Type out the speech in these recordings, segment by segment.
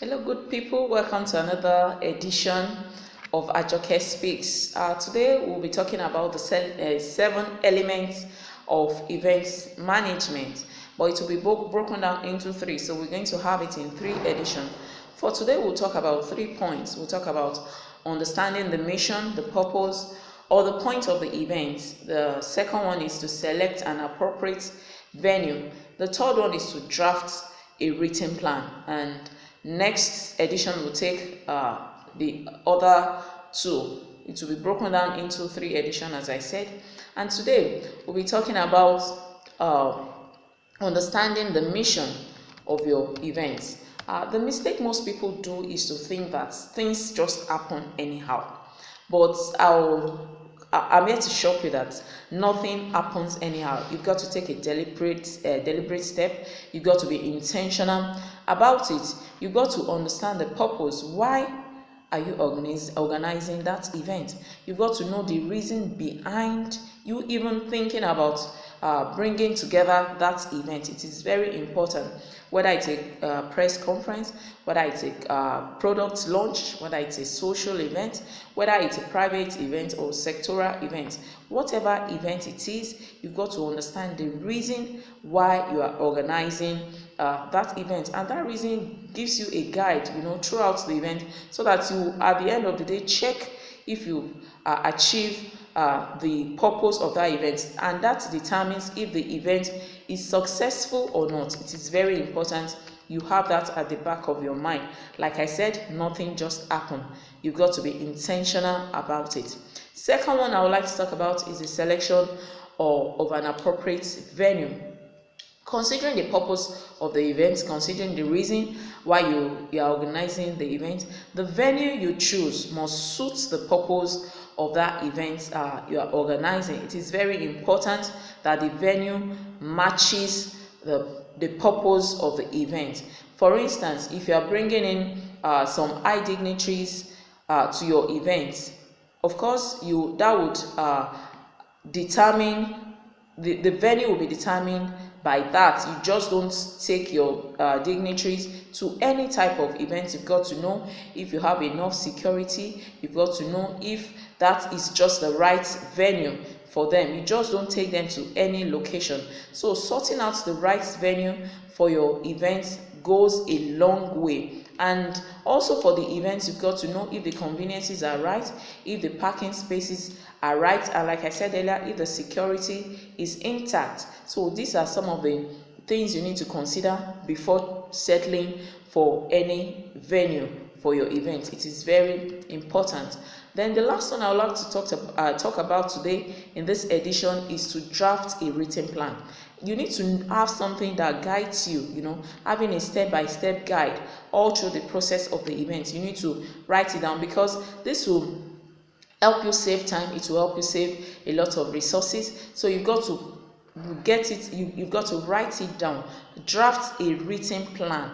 Hello, good people. Welcome to another edition of Ajoke Speaks. Uh, today, we'll be talking about the uh, seven elements of events management, but it will be broken down into three. So, we're going to have it in three editions. For today, we'll talk about three points. We'll talk about understanding the mission, the purpose, or the point of the event. The second one is to select an appropriate venue. The third one is to draft a written plan. And next edition will take uh, the other two. It will be broken down into three editions, as I said. And today we'll be talking about uh, understanding the mission of your events. Uh, the mistake most people do is to think that things just happen anyhow. But I'll I'm here to show you that nothing happens anyhow. You've got to take a deliberate, uh, deliberate step. You've got to be intentional about it. You've got to understand the purpose. Why are you organize, organizing that event? You've got to know the reason behind you even thinking about uh, bringing together that event. It is very important, whether it's a uh, press conference, whether it's a uh, product launch, whether it's a social event, whether it's a private event or sectoral event. Whatever event it is, you've got to understand the reason why you are organizing uh, that event and that reason gives you a guide you know throughout the event so that you at the end of the day check if you uh, achieve uh, the purpose of that event. And that determines if the event is successful or not. It is very important you have that at the back of your mind. Like i said nothing just happened you've got to be intentional about it. Second one i would like to talk about is the selection of, of an appropriate venue considering the purpose of the event considering the reason why you, you are organizing the event the venue you choose must suit the purpose of that event uh, you are organizing. It is very important that the venue matches the the purpose of the event. For instance if you are bringing in uh, some high dignitaries uh, to your event of course you that would uh, determine the, the venue will be determined by that you just don't take your uh, dignitaries to any type of event. You've got to know if you have enough security. You've got to know if that is just the right venue for them. You just don't take them to any location. So sorting out the right venue for your event goes a long way and also for the events you've got to know if the conveniences are right if the parking spaces are right and like i said earlier if the security is intact. So these are some of the things you need to consider before settling for any venue for your event. It is very important. Then the last one i would like to talk, to, uh, talk about today in this edition is to draft a written plan you need to have something that guides you you know having a step-by-step guide all through the process of the event. You need to write it down because this will help you save time it will help you save a lot of resources. So you've got to get it you, you've got to write it down. Draft a written plan.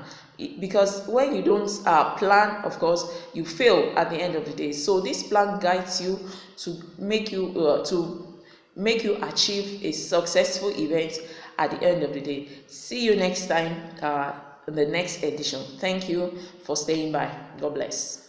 Because when you don't uh, plan of course you fail at the end of the day. So this plan guides you to make you uh, to make you achieve a successful event at the end of the day. See you next time uh, in the next edition. Thank you for staying by. God bless